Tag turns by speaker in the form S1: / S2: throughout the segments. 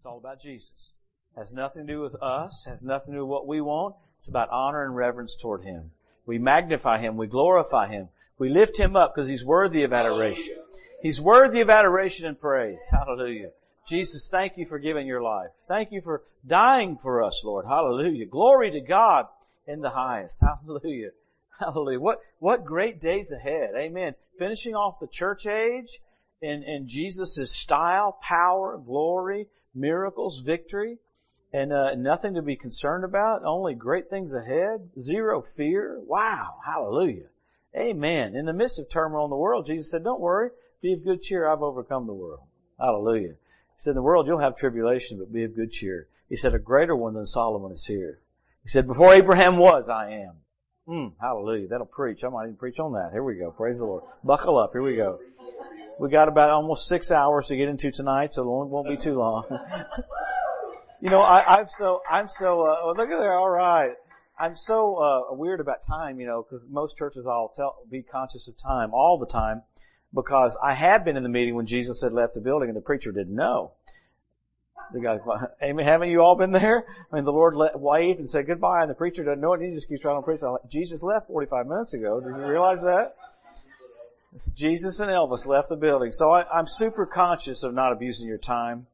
S1: It's all about Jesus. It Has nothing to do with us, has nothing to do with what we want. It's about honor and reverence toward Him. We magnify Him, we glorify Him, we lift Him up because He's worthy of adoration. He's worthy of adoration and praise. Hallelujah. Jesus, thank you for giving your life. Thank you for dying for us, Lord. Hallelujah. Glory to God in the highest. Hallelujah. Hallelujah. What, what great days ahead. Amen. Finishing off the church age in, in Jesus' style, power, glory, miracles, victory, and uh, nothing to be concerned about. Only great things ahead. Zero fear. Wow. Hallelujah. Amen. In the midst of turmoil in the world, Jesus said, don't worry. Be of good cheer. I've overcome the world. Hallelujah. He said, in the world you'll have tribulation, but be of good cheer. He said, a greater one than Solomon is here. He said, before Abraham was, I am. Mm, hallelujah. That'll preach. I might even preach on that. Here we go. Praise the Lord. Buckle up. Here we go. We got about almost six hours to get into tonight, so it won't be too long. you know, I, I'm so, I'm so, uh, oh, look at there. All right. I'm so, uh, weird about time, you know, because most churches all tell, be conscious of time all the time because I had been in the meeting when Jesus had left the building and the preacher didn't know. The guy, Amen. Haven't you all been there? I mean, the Lord let, wait and said goodbye, and the preacher doesn't know it. And he just keeps trying to preach. I'm Like, Jesus left 45 minutes ago. Did you realize that? Jesus and Elvis left the building. So I, I'm super conscious of not abusing your time.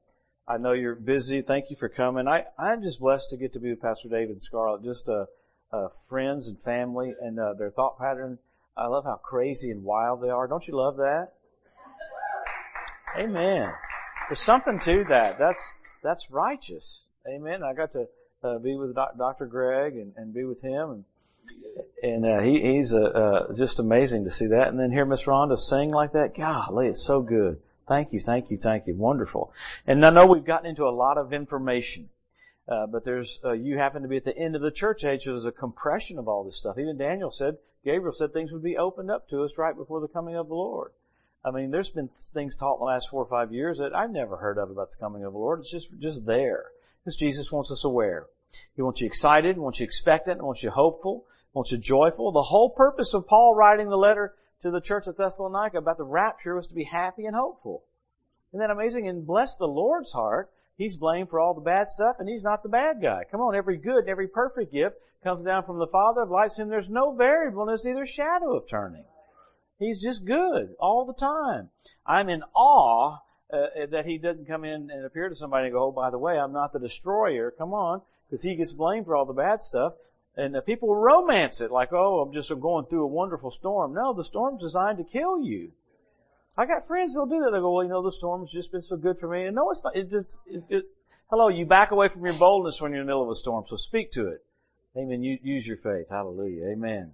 S1: I know you're busy. Thank you for coming. I, I'm just blessed to get to be with Pastor David and Scarlett, just uh, uh, friends and family, and uh, their thought pattern I love how crazy and wild they are. Don't you love that? Amen. There's something to that. That's that's righteous. Amen. I got to uh, be with Dr. Greg and, and be with him, and and uh, he he's uh, uh, just amazing to see that. And then hear Miss Rhonda sing like that. Golly, it's so good. Thank you, thank you, thank you. Wonderful. And I know we've gotten into a lot of information. Uh, but there's, uh, you happen to be at the end of the church age, so there's a compression of all this stuff. Even Daniel said, Gabriel said things would be opened up to us right before the coming of the Lord. I mean, there's been things taught in the last four or five years that I've never heard of about the coming of the Lord. It's just, just there. Because Jesus wants us aware. He wants you excited, wants you expectant, wants you hopeful, wants you joyful. The whole purpose of Paul writing the letter to the church at Thessalonica about the rapture was to be happy and hopeful. Isn't that amazing? And bless the Lord's heart He's blamed for all the bad stuff and he's not the bad guy. Come on, every good and every perfect gift comes down from the Father of lights and there's no variableness, neither shadow of turning. He's just good all the time. I'm in awe uh, that he doesn't come in and appear to somebody and go, oh, by the way, I'm not the destroyer. Come on. Because he gets blamed for all the bad stuff. And people romance it like, oh, I'm just going through a wonderful storm. No, the storm's designed to kill you. I got friends that'll do that. They go, well, you know, the storm's just been so good for me. And no, it's not. It just, it, it, hello, you back away from your boldness when you're in the middle of a storm. So speak to it. Amen. Use your faith. Hallelujah. Amen.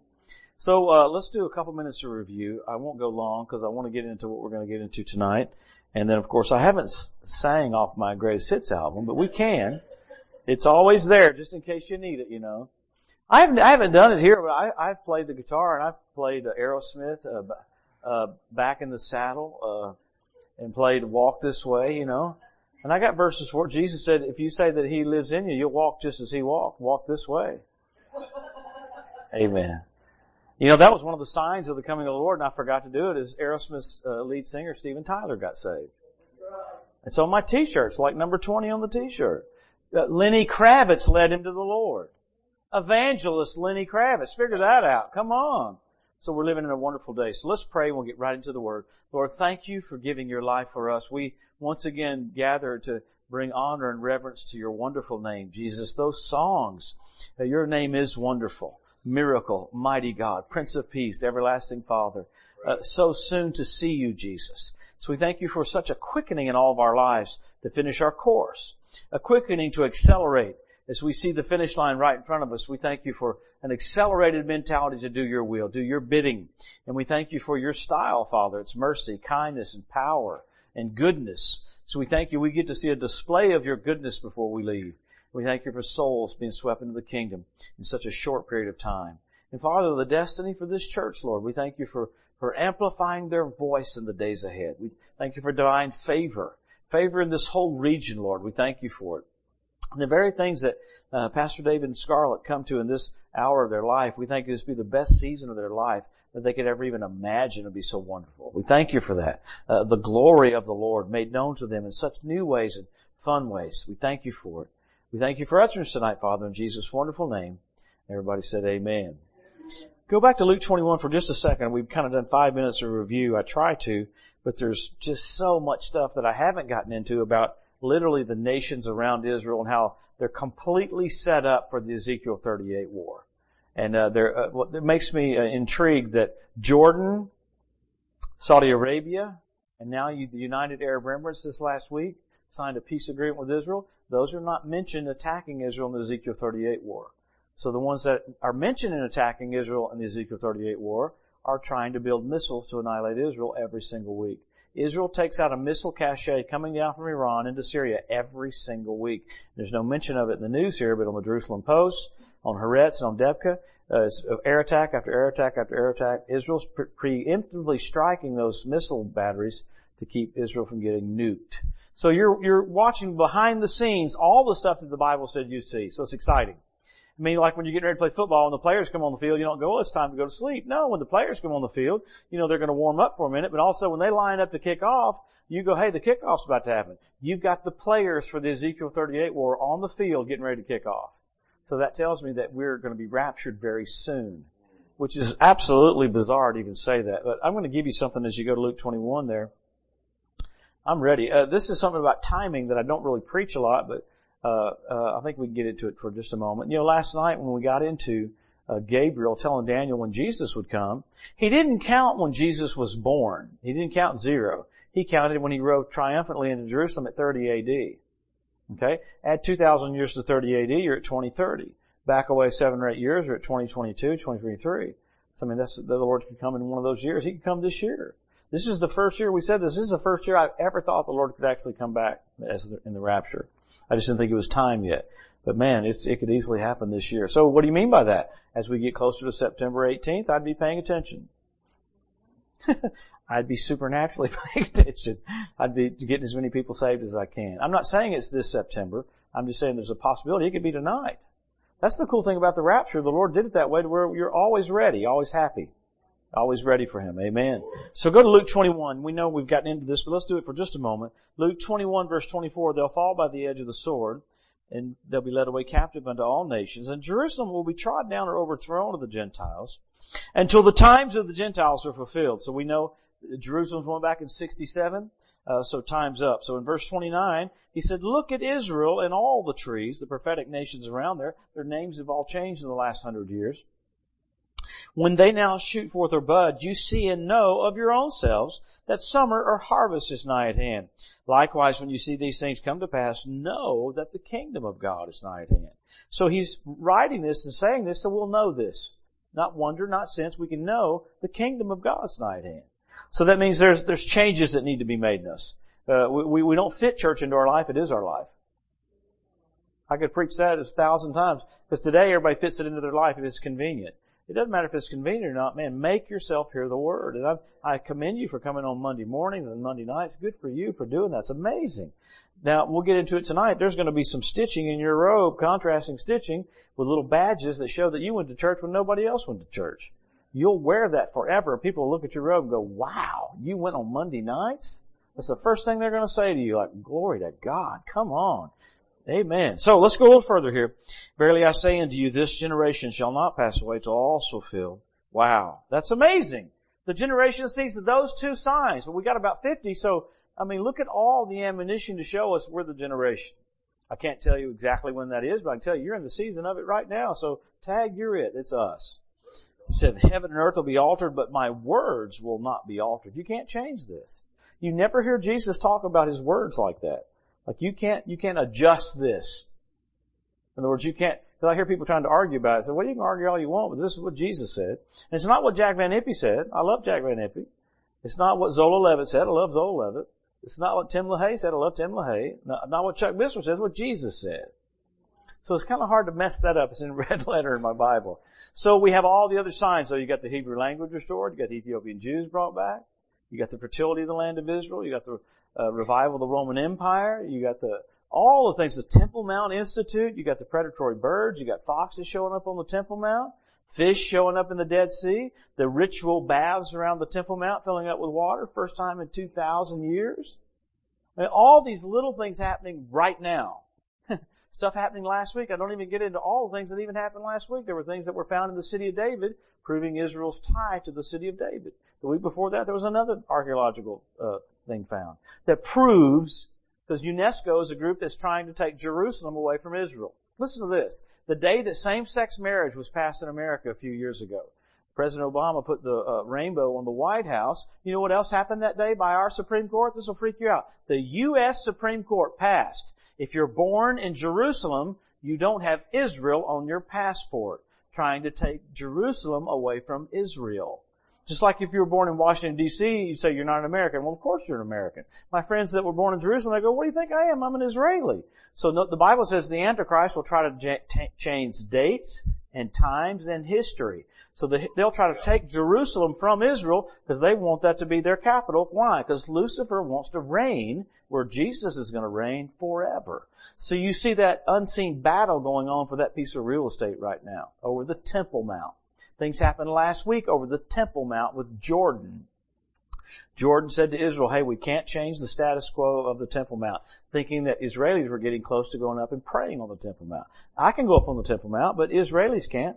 S1: So, uh, let's do a couple minutes of review. I won't go long because I want to get into what we're going to get into tonight. And then, of course, I haven't sang off my greatest hits album, but we can. It's always there just in case you need it, you know. I haven't, I haven't done it here, but I, I've played the guitar and I've played Aerosmith, uh, uh, back in the saddle uh, and played "Walk This Way," you know. And I got verses for. Jesus said, "If you say that He lives in you, you'll walk just as He walked. Walk this way." Amen. You know, that was one of the signs of the coming of the Lord, and I forgot to do it, is Aerosmith's uh, lead singer, Steven Tyler, got saved. It's on my t-shirts, like number 20 on the t-shirt. Uh, Lenny Kravitz led him to the Lord. Evangelist Lenny Kravitz. Figure that out. Come on. So we're living in a wonderful day. So let's pray and we'll get right into the Word. Lord, thank you for giving your life for us. We once again gather to bring honor and reverence to your wonderful name, Jesus. Those songs, uh, your name is wonderful. Miracle, mighty God, Prince of Peace, everlasting Father. Uh, so soon to see you, Jesus. So we thank you for such a quickening in all of our lives to finish our course. A quickening to accelerate as we see the finish line right in front of us. We thank you for an accelerated mentality to do your will, do your bidding. And we thank you for your style, Father. It's mercy, kindness, and power, and goodness. So we thank you. We get to see a display of your goodness before we leave. We thank you for souls being swept into the kingdom in such a short period of time. And Father, the destiny for this church, Lord, we thank you for, for amplifying their voice in the days ahead. We thank you for divine favor, favor in this whole region, Lord. We thank you for it. The very things that uh, Pastor David and Scarlett come to in this hour of their life, we think this be the best season of their life that they could ever even imagine would be so wonderful. We thank you for that. Uh, the glory of the Lord made known to them in such new ways and fun ways. We thank you for it. We thank you for utterance tonight, Father, in Jesus' wonderful name. Everybody said amen. Go back to Luke 21 for just a second. We've kind of done five minutes of review. I try to, but there's just so much stuff that I haven't gotten into about literally the nations around Israel and how they're completely set up for the Ezekiel 38 war. And uh, uh, it makes me uh, intrigued that Jordan, Saudi Arabia, and now you, the United Arab Emirates this last week signed a peace agreement with Israel. Those are not mentioned attacking Israel in the Ezekiel 38 war. So the ones that are mentioned in attacking Israel in the Ezekiel 38 war are trying to build missiles to annihilate Israel every single week. Israel takes out a missile cache coming down from Iran into Syria every single week. There's no mention of it in the news here, but on the Jerusalem Post, on Haaretz and on Debka, uh, air attack after air attack after air attack. Israel's pre- preemptively striking those missile batteries to keep Israel from getting nuked. So you're, you're watching behind the scenes all the stuff that the Bible said you'd see. So it's exciting. I mean, like when you're getting ready to play football and the players come on the field, you don't go, oh, it's time to go to sleep. No, when the players come on the field, you know, they're going to warm up for a minute, but also when they line up to kick off, you go, hey, the kickoff's about to happen. You've got the players for the Ezekiel 38 war on the field getting ready to kick off. So that tells me that we're going to be raptured very soon, which is absolutely bizarre to even say that. But I'm going to give you something as you go to Luke 21 there. I'm ready. Uh, this is something about timing that I don't really preach a lot, but uh, uh, I think we can get into it for just a moment. You know, last night when we got into uh, Gabriel telling Daniel when Jesus would come, he didn't count when Jesus was born. He didn't count zero. He counted when he rode triumphantly into Jerusalem at 30 AD. Okay? Add 2,000 years to 30 AD, you're at 2030. Back away seven or eight years, you're at 2022, 2023. So I mean, that's, the Lord could come in one of those years. He could come this year. This is the first year, we said this, this is the first year I've ever thought the Lord could actually come back as in the rapture. I just didn't think it was time yet. But man, it's, it could easily happen this year. So what do you mean by that? As we get closer to September 18th, I'd be paying attention. I'd be supernaturally paying attention. I'd be getting as many people saved as I can. I'm not saying it's this September. I'm just saying there's a possibility it could be tonight. That's the cool thing about the rapture. The Lord did it that way to where you're always ready, always happy, always ready for Him. Amen. So go to Luke 21. We know we've gotten into this, but let's do it for just a moment. Luke 21 verse 24, they'll fall by the edge of the sword and they'll be led away captive unto all nations and Jerusalem will be trodden down or overthrown of the Gentiles until the times of the Gentiles are fulfilled. So we know Jerusalem's going back in 67. Uh, so time's up. So in verse 29, he said, look at Israel and all the trees, the prophetic nations around there. Their names have all changed in the last hundred years. When they now shoot forth or bud, you see and know of your own selves that summer or harvest is nigh at hand. Likewise, when you see these things come to pass, know that the kingdom of God is nigh at hand. So he's writing this and saying this so we'll know this. Not wonder, not sense. We can know the kingdom of God's nigh at hand. So that means there's, there's changes that need to be made in us. Uh, we, we don't fit church into our life. It is our life. I could preach that a thousand times. Because today everybody fits it into their life if it's convenient. It doesn't matter if it's convenient or not, man, make yourself hear the word. And I, I commend you for coming on Monday morning and Monday nights. Good for you for doing that. It's amazing. Now, we'll get into it tonight. There's going to be some stitching in your robe, contrasting stitching with little badges that show that you went to church when nobody else went to church. You'll wear that forever. People will look at your robe and go, wow, you went on Monday nights? That's the first thing they're going to say to you, like, glory to God, come on. Amen. So let's go a little further here. Verily I say unto you, this generation shall not pass away till all fulfilled. Wow. That's amazing. The generation sees those two signs, but we got about 50, so, I mean, look at all the ammunition to show us we're the generation. I can't tell you exactly when that is, but I can tell you you're in the season of it right now, so tag, you're it. It's us. He said, heaven and earth will be altered, but my words will not be altered. You can't change this. You never hear Jesus talk about his words like that. Like you can't, you can't adjust this. In other words, you can't, because I hear people trying to argue about it. Say, well, you can argue all you want, but this is what Jesus said. And it's not what Jack Van Impe said. I love Jack Van Impe. It's not what Zola Levitt said. I love Zola Levitt. It's not what Tim LaHaye said. I love Tim LaHaye. Not, not what Chuck Missler says, what Jesus said. So it's kind of hard to mess that up. It's in red letter in my Bible. So we have all the other signs. So you got the Hebrew language restored. You got the Ethiopian Jews brought back. You got the fertility of the land of Israel. You got the uh, revival of the Roman Empire. You got the all the things. The Temple Mount Institute. You got the predatory birds. You got foxes showing up on the Temple Mount. Fish showing up in the Dead Sea. The ritual baths around the Temple Mount filling up with water. First time in 2,000 years. I mean, all these little things happening right now. Stuff happening last week. I don't even get into all the things that even happened last week. There were things that were found in the city of David proving Israel's tie to the city of David. The week before that, there was another archaeological uh, thing found that proves, because UNESCO is a group that's trying to take Jerusalem away from Israel. Listen to this. The day that same-sex marriage was passed in America a few years ago, President Obama put the uh, rainbow on the White House. You know what else happened that day by our Supreme Court? This will freak you out. The U.S. Supreme Court passed, if you're born in Jerusalem, you don't have Israel on your passport, trying to take Jerusalem away from Israel. Just like if you were born in Washington D.C., you'd say you're not an American. Well, of course you're an American. My friends that were born in Jerusalem, they go, what do you think I am? I'm an Israeli. So no, the Bible says the Antichrist will try to j- t- change dates and times and history. So the, they'll try to take Jerusalem from Israel because they want that to be their capital. Why? Because Lucifer wants to reign where Jesus is going to reign forever. So you see that unseen battle going on for that piece of real estate right now over the Temple Mount. Things happened last week over the Temple Mount with Jordan. Jordan said to Israel, hey, we can't change the status quo of the Temple Mount, thinking that Israelis were getting close to going up and praying on the Temple Mount. I can go up on the Temple Mount, but Israelis can't.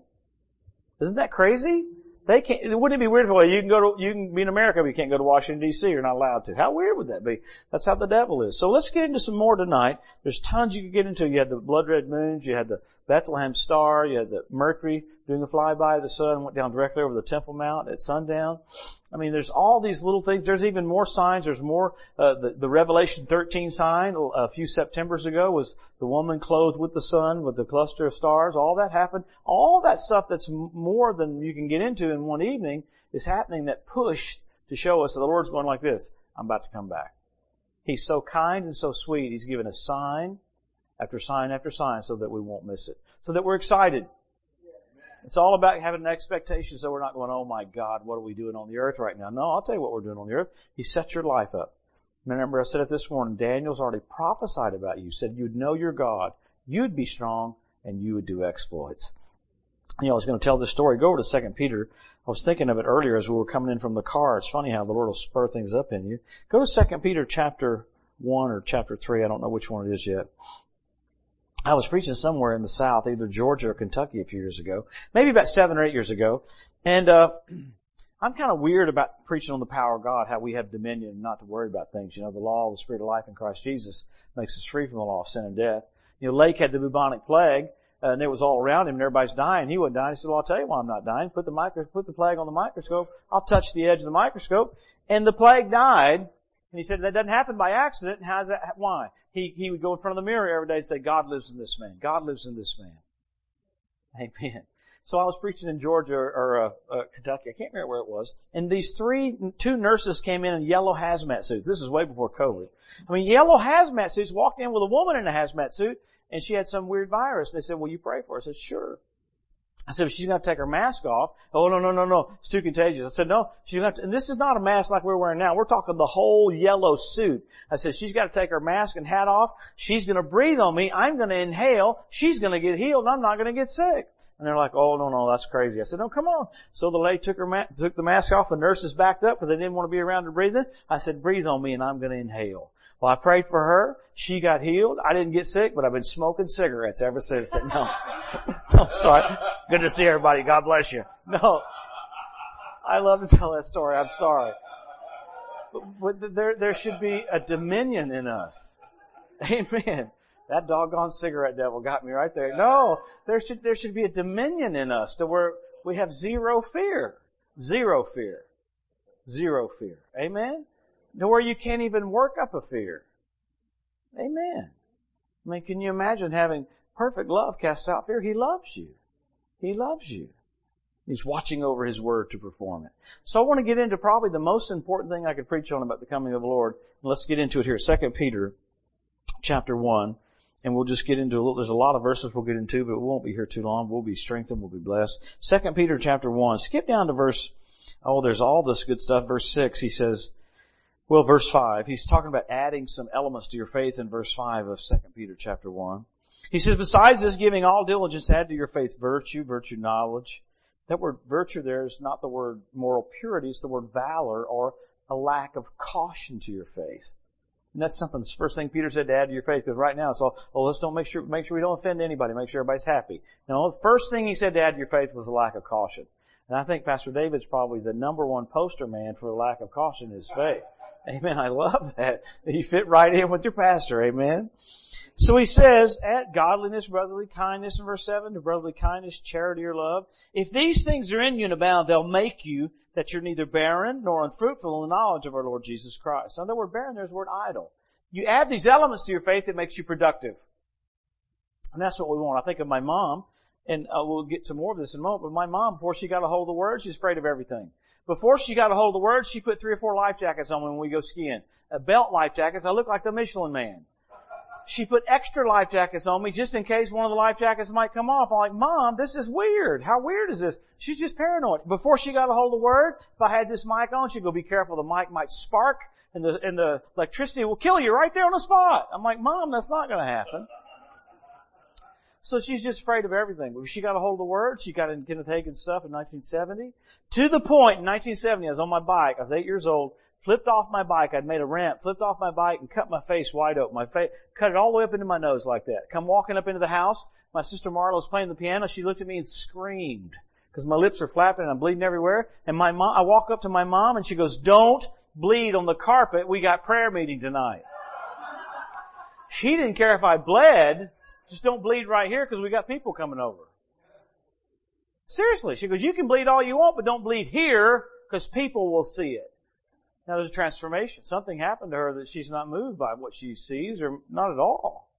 S1: Isn't that crazy? They can't, wouldn't it be weird if well, you can go to, you can be in America, but you can't go to Washington DC, you're not allowed to. How weird would that be? That's how the devil is. So let's get into some more tonight. There's tons you could get into. You had the blood red moons, you had the Bethlehem star, you had the Mercury doing a flyby of the sun, went down directly over the Temple Mount at sundown. I mean, there's all these little things. There's even more signs. There's more. Uh, the, the Revelation 13 sign a few September's ago was the woman clothed with the sun with the cluster of stars. All that happened. All that stuff that's more than you can get into in one evening is happening that push to show us that the Lord's going like this. I'm about to come back. He's so kind and so sweet. He's given us sign after sign after sign so that we won't miss it. So that we're excited. It's all about having an expectation so we're not going, oh my God, what are we doing on the earth right now? No, I'll tell you what we're doing on the earth. He set your life up. Remember I said it this morning, Daniel's already prophesied about you, said you'd know your God, you'd be strong, and you would do exploits. You know, I was going to tell this story. Go over to Second Peter. I was thinking of it earlier as we were coming in from the car. It's funny how the Lord will spur things up in you. Go to Second Peter chapter 1 or chapter 3. I don't know which one it is yet. I was preaching somewhere in the South, either Georgia or Kentucky a few years ago, maybe about seven or eight years ago, and uh, I'm kind of weird about preaching on the power of God, how we have dominion and not to worry about things. You know, the law of the Spirit of life in Christ Jesus makes us free from the law of sin and death. You know, Lake had the bubonic plague, uh, and it was all around him, and everybody's dying. He wasn't dying. He said, "Well, I'll tell you why I'm not dying. Put the micro, put the plague on the microscope. I'll touch the edge of the microscope, and the plague died." And he said, "That doesn't happen by accident. How's that? Why? He, he would go in front of the mirror every day and say, God lives in this man. God lives in this man. Amen. So I was preaching in Georgia or uh, uh, Kentucky. I can't remember where it was. And these three, two nurses came in in yellow hazmat suits. This is way before COVID. I mean, yellow hazmat suits walked in with a woman in a hazmat suit and she had some weird virus. They said, will you pray for her? I said, sure. I said, well, she's going to take her mask off. Oh, no, no, no, no. It's too contagious. I said, no, she's going to, and this is not a mask like we're wearing now. We're talking the whole yellow suit. I said, she's got to take her mask and hat off. She's going to breathe on me. I'm going to inhale. She's going to get healed. I'm not going to get sick. And they're like, oh, no, no, that's crazy. I said, no, come on. So the lady took her, ma- took the mask off. The nurses backed up because they didn't want to be around her breathing. I said, breathe on me and I'm going to inhale. Well, I prayed for her. She got healed. I didn't get sick, but I've been smoking cigarettes ever since. then. No, no, sorry. Good to see everybody. God bless you. No, I love to tell that story. I'm sorry. But, but there, there should be a dominion in us. Amen. That doggone cigarette devil got me right there. No, there should, there should be a dominion in us to where we have zero fear. Zero fear. Zero fear. Amen? To where you can't even work up a fear. Amen. I mean, can you imagine having perfect love casts out fear? He loves you. He loves you. He's watching over His Word to perform it. So I want to get into probably the most important thing I could preach on about the coming of the Lord. Let's get into it here. Second Peter chapter 1. And we'll just get into a little, there's a lot of verses we'll get into, but we won't be here too long. We'll be strengthened. We'll be blessed. Second Peter chapter 1. Skip down to verse, oh, there's all this good stuff. Verse 6, he says, well, verse 5, he's talking about adding some elements to your faith in verse 5 of 2 Peter chapter 1. He says, besides this, giving all diligence, add to your faith virtue, virtue knowledge. That word virtue there is not the word moral purity, it's the word valor or a lack of caution to your faith. And that's something, the first thing Peter said to add to your faith, because right now it's all, oh, let's don't make sure, make sure we don't offend anybody, make sure everybody's happy. No, the first thing he said to add to your faith was a lack of caution. And I think Pastor David's probably the number one poster man for a lack of caution in his faith. Amen. I love that. You fit right in with your pastor. Amen. So he says, at godliness, brotherly kindness in verse 7, to brotherly kindness, charity or love. If these things are in you and abound, they'll make you that you're neither barren nor unfruitful in the knowledge of our Lord Jesus Christ. Now the word barren, there's the word idle. You add these elements to your faith, it makes you productive. And that's what we want. I think of my mom, and uh, we'll get to more of this in a moment, but my mom, before she got a hold of the Word, she's afraid of everything. Before she got a hold of the Word, she put three or four life jackets on me when we go skiing. A belt life jackets. I look like the Michelin man. She put extra life jackets on me just in case one of the life jackets might come off. I'm like, Mom, this is weird. How weird is this? She's just paranoid. Before she got a hold of the Word, if I had this mic on, she'd go, be careful, the mic might spark and the, and the electricity will kill you right there on the spot. I'm like, Mom, that's not gonna happen. So she's just afraid of everything. She got a hold of the word, she got in Kenneth Hagin's stuff in 1970. To the point, in 1970, I was on my bike, I was eight years old, flipped off my bike, I'd made a ramp, flipped off my bike and cut my face wide open. My face, cut it all the way up into my nose like that. Come walking up into the house, my sister Marla was playing the piano, she looked at me and screamed. Cause my lips are flapping and I'm bleeding everywhere. And my mom, I walk up to my mom and she goes, don't bleed on the carpet, we got prayer meeting tonight. She didn't care if I bled, just don't bleed right here because we got people coming over. Seriously. She goes, you can bleed all you want, but don't bleed here because people will see it. Now there's a transformation. Something happened to her that she's not moved by what she sees or not at all.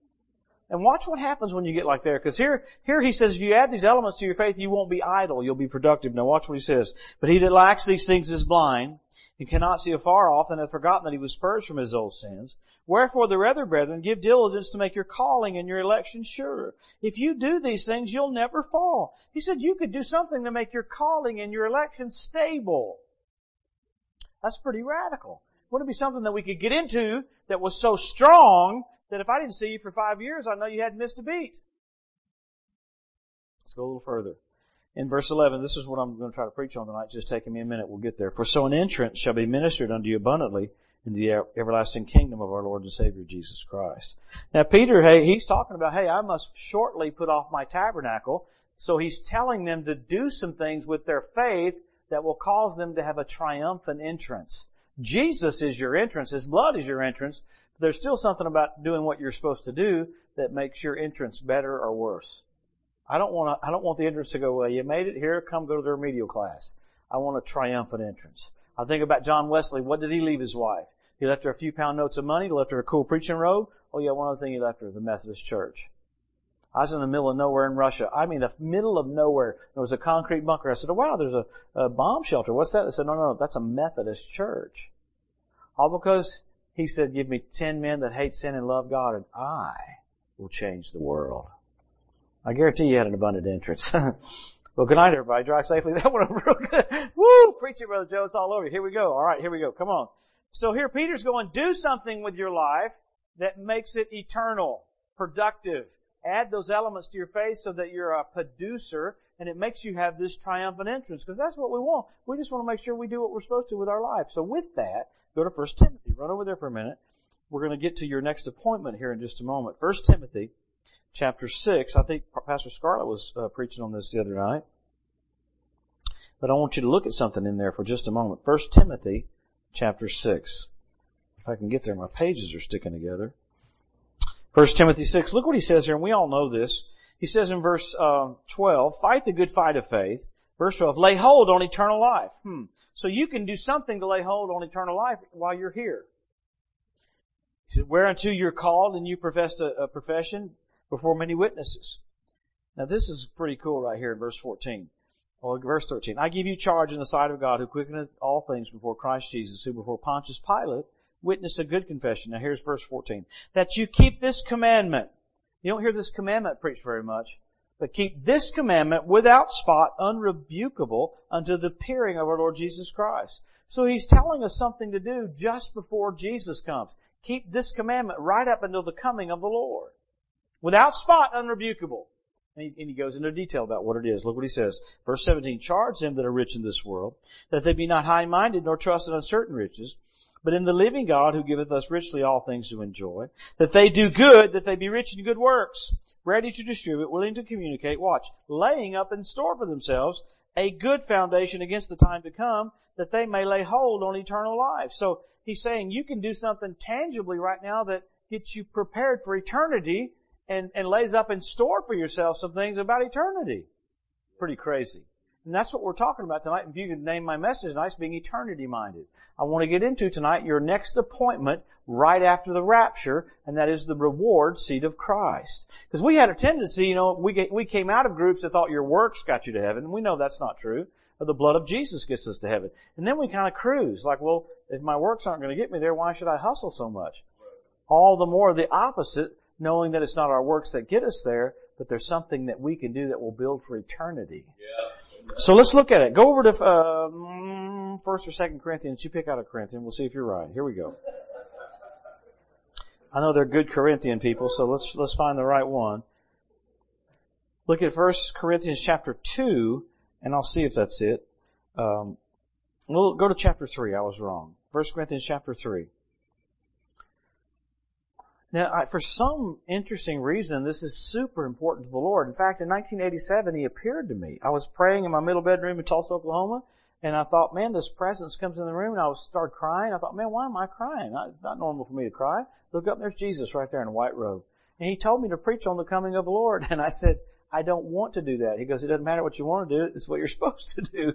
S1: And watch what happens when you get like there. Because here, here he says, if you add these elements to your faith, you won't be idle. You'll be productive. Now watch what he says. But he that lacks these things is blind and cannot see afar off and hath forgotten that he was purged from his old sins. Wherefore the other brethren, give diligence to make your calling and your election sure. If you do these things, you'll never fall. He said you could do something to make your calling and your election stable. That's pretty radical. Wouldn't it be something that we could get into that was so strong that if I didn't see you for five years, I know you hadn't missed a beat. Let's go a little further. In verse 11, this is what I'm going to try to preach on tonight. Just taking me a minute. We'll get there. For so an entrance shall be ministered unto you abundantly in the everlasting kingdom of our Lord and Savior Jesus Christ. Now Peter, hey, he's talking about, hey, I must shortly put off my tabernacle. So he's telling them to do some things with their faith that will cause them to have a triumphant entrance. Jesus is your entrance. His blood is your entrance. But there's still something about doing what you're supposed to do that makes your entrance better or worse. I don't want to, I don't want the entrance to go, well, you made it here, come go to the remedial class. I want a triumphant entrance. I think about John Wesley. What did he leave his wife? He left her a few pound notes of money. He left her a cool preaching robe. Oh yeah, one other thing he left her, the Methodist Church. I was in the middle of nowhere in Russia. I mean, the middle of nowhere. There was a concrete bunker. I said, oh wow, there's a, a bomb shelter. What's that? They said, no, no, no, that's a Methodist church. All because he said, give me ten men that hate sin and love God and I will change the world. I guarantee you had an abundant entrance. well, good night everybody. Drive safely. That went over real good. Woo! Preach it, Brother Joe. It's all over. Here we go. Alright, here we go. Come on. So here Peter's going, do something with your life that makes it eternal, productive. Add those elements to your faith so that you're a producer and it makes you have this triumphant entrance because that's what we want. We just want to make sure we do what we're supposed to with our life. So with that, go to 1 Timothy. Run over there for a minute. We're going to get to your next appointment here in just a moment. 1 Timothy chapter 6. I think Pastor Scarlett was uh, preaching on this the other night. But I want you to look at something in there for just a moment. 1 Timothy chapter 6. If I can get there, my pages are sticking together. 1 Timothy 6, look what he says here, and we all know this. He says in verse uh, 12, fight the good fight of faith. Verse 12, lay hold on eternal life. Hmm. So you can do something to lay hold on eternal life while you're here. Whereunto you're called and you profess a, a profession before many witnesses. Now this is pretty cool right here in verse 14. Well, verse 13. I give you charge in the sight of God who quickeneth all things before Christ Jesus, who before Pontius Pilate witnessed a good confession. Now here's verse 14. That you keep this commandment. You don't hear this commandment preached very much. But keep this commandment without spot, unrebukable, unto the appearing of our Lord Jesus Christ. So he's telling us something to do just before Jesus comes. Keep this commandment right up until the coming of the Lord. Without spot, unrebukable. And he, goes into detail about what it is. Look what he says. Verse 17, charge them that are rich in this world, that they be not high-minded nor trust in uncertain riches, but in the living God who giveth us richly all things to enjoy, that they do good, that they be rich in good works, ready to distribute, willing to communicate, watch, laying up in store for themselves a good foundation against the time to come, that they may lay hold on eternal life. So he's saying you can do something tangibly right now that gets you prepared for eternity and, and lays up in store for yourself some things about eternity. Pretty crazy. And that's what we're talking about tonight. If you could name my message tonight, it's being eternity minded. I want to get into tonight your next appointment right after the rapture, and that is the reward seat of Christ. Because we had a tendency, you know, we we came out of groups that thought your works got you to heaven, we know that's not true. But the blood of Jesus gets us to heaven. And then we kind of cruise, like, well, if my works aren't going to get me there, why should I hustle so much? All the more the opposite, knowing that it's not our works that get us there, but there's something that we can do that will build for eternity. Yeah. So let's look at it. Go over to uh, First or Second Corinthians. You pick out a Corinthian. We'll see if you're right. Here we go. I know they're good Corinthian people, so let's let's find the right one. Look at First Corinthians chapter two, and I'll see if that's it. Um, we'll go to chapter three. I was wrong. First Corinthians chapter three. Now, I, for some interesting reason, this is super important to the Lord. In fact, in 1987, He appeared to me. I was praying in my middle bedroom in Tulsa, Oklahoma, and I thought, man, this presence comes in the room, and I started crying. I thought, man, why am I crying? It's not normal for me to cry. Look up, there's Jesus right there in a white robe. And He told me to preach on the coming of the Lord, and I said, I don't want to do that. He goes, it doesn't matter what you want to do, it's what you're supposed to do.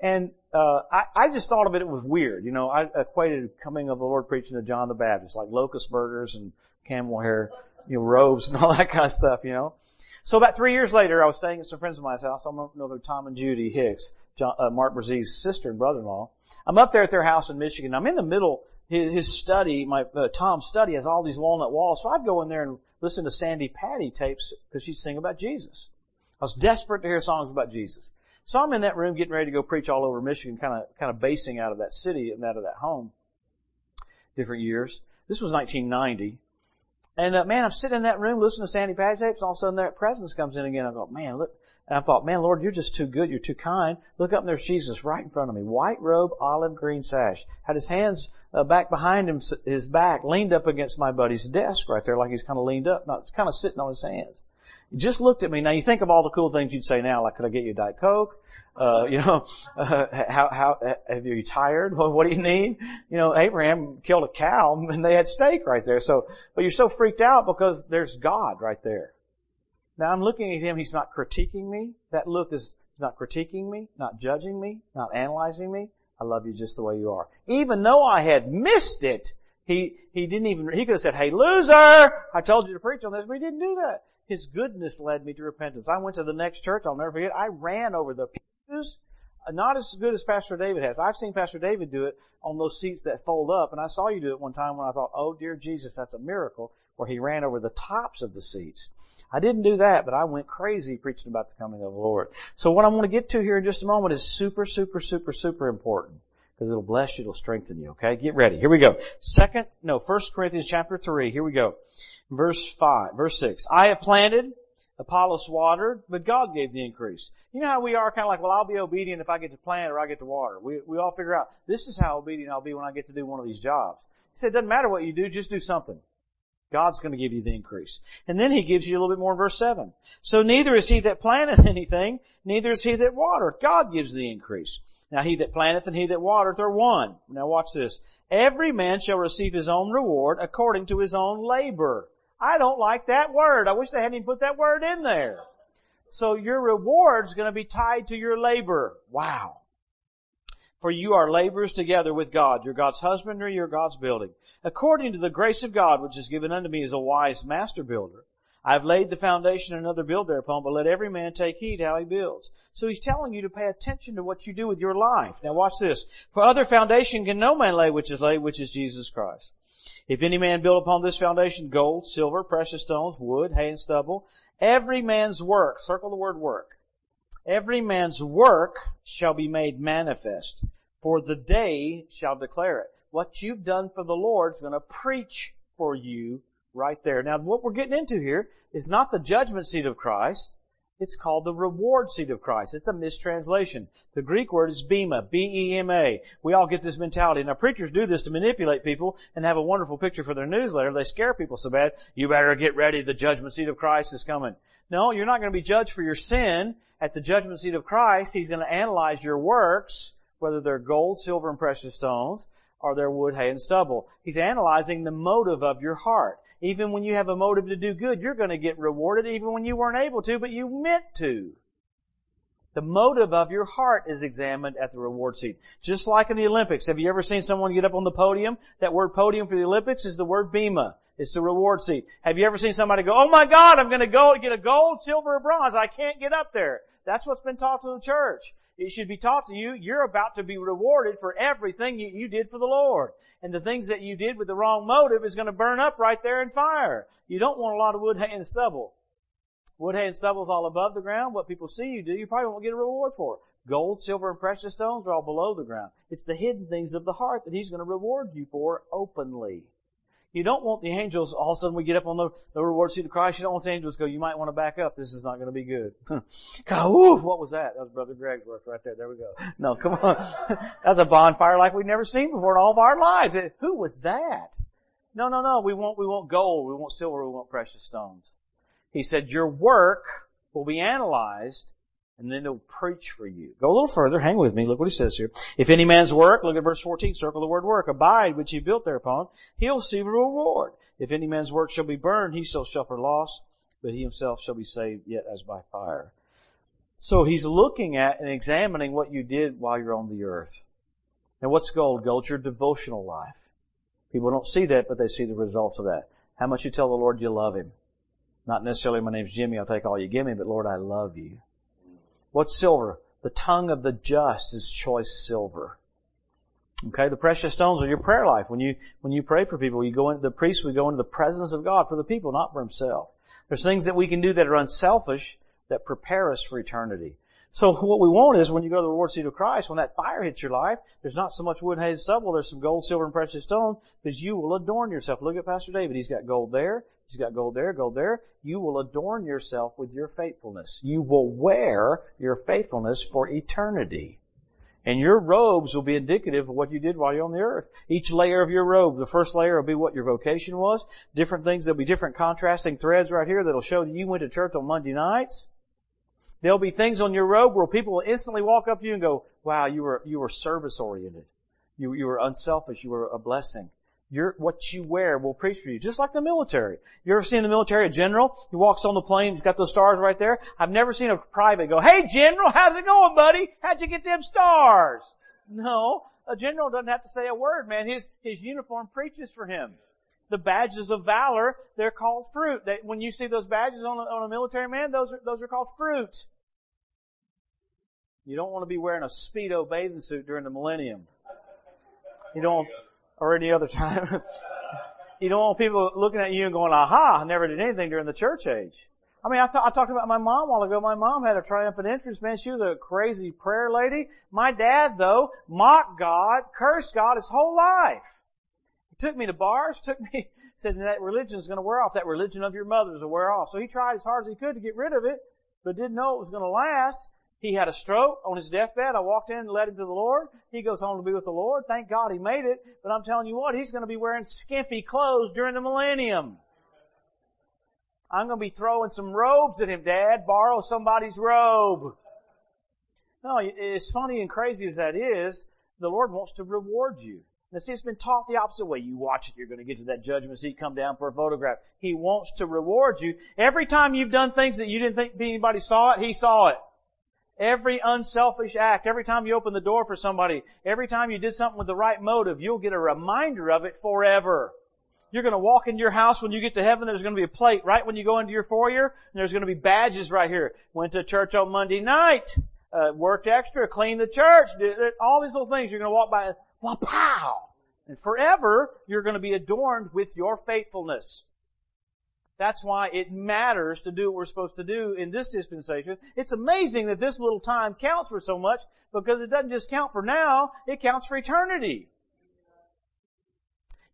S1: And, uh, I, I just thought of it, it was weird. You know, I equated coming of the Lord preaching to John the Baptist, like locust burgers and camel hair, you know, robes and all that kind of stuff, you know. So about three years later, I was staying at some friends of mine's house. I don't know they're Tom and Judy Hicks, John, uh, Mark Brzez's sister and brother-in-law. I'm up there at their house in Michigan. I'm in the middle. His, his study, my uh, Tom's study, has all these walnut walls. So I'd go in there and listen to Sandi Patty tapes because she'd sing about Jesus. I was desperate to hear songs about Jesus. So I'm in that room getting ready to go preach all over Michigan, kind of kind of basing out of that city and out of that home. Different years. This was 1990. And uh, man, I'm sitting in that room listening to Sandi Patty tapes. All of a sudden, that presence comes in again. I thought, man, look. And I thought, man, Lord, you're just too good. You're too kind. Look up and there's Jesus right in front of me. White robe, olive green sash. Had his hands uh, back behind him, his back, leaned up against my buddy's desk right there, like he's kind of leaned up, not kind of sitting on his hands. He just looked at me. Now you think of all the cool things you'd say now, like, could I get you a Diet Coke? Uh, you know, uh, how, how, have you tired? Well, what do you need? You know, Abraham killed a cow and they had steak right there. So, but you're so freaked out because there's God right there. Now I'm looking at him. He's not critiquing me. That look is not critiquing me, not judging me, not analyzing me. I love you just the way you are. Even though I had missed it, he, he didn't even, he could have said, hey loser, I told you to preach on this, but he didn't do that. His goodness led me to repentance. I went to the next church, I'll never forget, I ran over the Uh, not as good as Pastor David has. I've seen Pastor David do it on those seats that fold up, and I saw you do it one time when I thought, oh dear Jesus, that's a miracle, where he ran over the tops of the seats. I didn't do that, but I went crazy preaching about the coming of the Lord. So what I'm going to get to here in just a moment is super, super, super, super important. Because it'll bless you, it'll strengthen you, okay? Get ready. Here we go. Second, no, First Corinthians chapter 3, here we go. Verse 5, verse 6. I have planted, Apollos watered, but God gave the increase. You know how we are kind of like, well, I'll be obedient if I get to plant or I get to water. We, we all figure out, this is how obedient I'll be when I get to do one of these jobs. He said, it doesn't matter what you do, just do something. God's going to give you the increase. And then he gives you a little bit more in verse 7. So neither is he that planteth anything, neither is he that watereth. God gives the increase. Now he that planteth and he that watereth are one. Now watch this. Every man shall receive his own reward according to his own labor. I don't like that word. I wish they hadn't even put that word in there. So your reward's going to be tied to your labor. Wow. For you are laborers together with God. You're God's husbandry, you're God's building. According to the grace of God, which is given unto me as a wise master builder, I have laid the foundation and another build thereupon, but let every man take heed how he builds. So he's telling you to pay attention to what you do with your life. Now watch this. For other foundation can no man lay which is laid, which is Jesus Christ. If any man build upon this foundation gold, silver, precious stones, wood, hay, and stubble, every man's work, circle the word work, every man's work shall be made manifest, for the day shall declare it. What you've done for the Lord is going to preach for you right there. Now what we're getting into here is not the judgment seat of Christ. It's called the reward seat of Christ. It's a mistranslation. The Greek word is bema, B-E-M-A. We all get this mentality. Now preachers do this to manipulate people and have a wonderful picture for their newsletter. They scare people so bad, you better get ready, the judgment seat of Christ is coming. No, you're not going to be judged for your sin at the judgment seat of Christ. He's going to analyze your works, whether they're gold, silver, and precious stones, or they're wood, hay, and stubble. He's analyzing the motive of your heart. Even when you have a motive to do good, you're going to get rewarded even when you weren't able to, but you meant to. The motive of your heart is examined at the reward seat. Just like in the Olympics. Have you ever seen someone get up on the podium? That word podium for the Olympics is the word bema. It's the reward seat. Have you ever seen somebody go, oh my God, I'm going to go get a gold, silver, or bronze. I can't get up there. That's what's been taught to the church. It should be taught to you, you're about to be rewarded for everything you, you did for the Lord. And the things that you did with the wrong motive is going to burn up right there in fire. You don't want a lot of wood, hay, and stubble. Wood, hay, and stubble is all above the ground. What people see you do, you probably won't get a reward for. Gold, silver, and precious stones are all below the ground. It's the hidden things of the heart that He's going to reward you for openly. You don't want the angels, all of a sudden we get up on the, the reward seat of Christ, you don't want the angels to go, you might want to back up, this is not going to be good. Woo, what was that? That was Brother Greg's work right there, there we go. No, come on. That's a bonfire like we've never seen before in all of our lives. Who was that? No, no, no, we want, we want gold, we want silver, we want precious stones. He said, your work will be analyzed and then he'll preach for you. Go a little further, hang with me, look what he says here. If any man's work, look at verse 14, circle the word work, abide which he built thereupon, he'll receive a reward. If any man's work shall be burned, he shall suffer loss, but he himself shall be saved yet as by fire. So he's looking at and examining what you did while you're on the earth. And what's gold? Gold's your devotional life. People don't see that, but they see the results of that. How much you tell the Lord you love Him. Not necessarily my name's Jimmy, I'll take all you give me, but Lord, I love you. What's silver? The tongue of the just is choice silver. Okay, the precious stones are your prayer life. When you, when you pray for people, you go into, the priest would go into the presence of God for the people, not for himself. There's things that we can do that are unselfish that prepare us for eternity. So what we want is when you go to the reward seat of Christ, when that fire hits your life, there's not so much wood, hay, and stubble, there's some gold, silver, and precious stone, because you will adorn yourself. Look at Pastor David. He's got gold there. He's got gold there, gold there. You will adorn yourself with your faithfulness. You will wear your faithfulness for eternity. And your robes will be indicative of what you did while you're on the earth. Each layer of your robe, the first layer will be what your vocation was. Different things, there'll be different contrasting threads right here that'll show that you went to church on Monday nights. There'll be things on your robe where people will instantly walk up to you and go, wow, you were, you were service oriented. You, you were unselfish. You were a blessing. Your, what you wear will preach for you. Just like the military. You ever seen the military, a general? He walks on the plane, he's got those stars right there. I've never seen a private go, hey general, how's it going buddy? How'd you get them stars? No. A general doesn't have to say a word, man. His, his uniform preaches for him the badges of valor, they're called fruit. That when you see those badges on a, on a military man, those are, those are called fruit. You don't want to be wearing a Speedo bathing suit during the millennium. You don't, or any other time. you don't want people looking at you and going, aha, I never did anything during the church age. I mean, I, th- I talked about my mom a while ago. My mom had a triumphant entrance, man. She was a crazy prayer lady. My dad, though, mocked God, cursed God his whole life. He took me to bars, took me, said that religion is going to wear off. That religion of your mother's will wear off. So he tried as hard as he could to get rid of it, but didn't know it was going to last. He had a stroke on his deathbed. I walked in and led him to the Lord. He goes home to be with the Lord. Thank God he made it. But I'm telling you what, he's going to be wearing skimpy clothes during the millennium. I'm going to be throwing some robes at him, Dad. Borrow somebody's robe. No, as funny and crazy as that is, the Lord wants to reward you. Now see, it's been taught the opposite way. You watch it, you're going to get to that judgment seat, come down for a photograph. He wants to reward you. Every time you've done things that you didn't think anybody saw it, He saw it. Every unselfish act, every time you open the door for somebody, every time you did something with the right motive, you'll get a reminder of it forever. You're going to walk into your house when you get to heaven, there's going to be a plate right when you go into your foyer, and there's going to be badges right here. Went to church on Monday night, uh, worked extra, cleaned the church, all these little things. You're going to walk by, well, pow! And forever, you're going to be adorned with your faithfulness. That's why it matters to do what we're supposed to do in this dispensation. It's amazing that this little time counts for so much because it doesn't just count for now, it counts for eternity.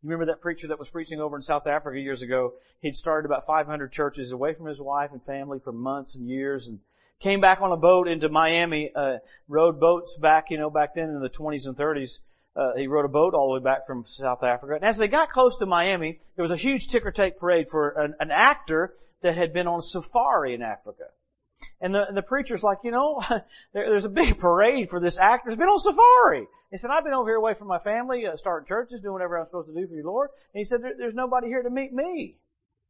S1: You remember that preacher that was preaching over in South Africa years ago? He'd started about 500 churches away from his wife and family for months and years and came back on a boat into Miami, uh, rowed boats back, you know, back then in the 20s and 30s. Uh, he rode a boat all the way back from South Africa. And as they got close to Miami, there was a huge ticker tape parade for an, an actor that had been on safari in Africa. And the, and the preacher's like, you know, there, there's a big parade for this actor who's been on safari. He said, I've been over here away from my family, uh, starting churches, doing whatever I'm supposed to do for you, Lord. And he said, there, there's nobody here to meet me.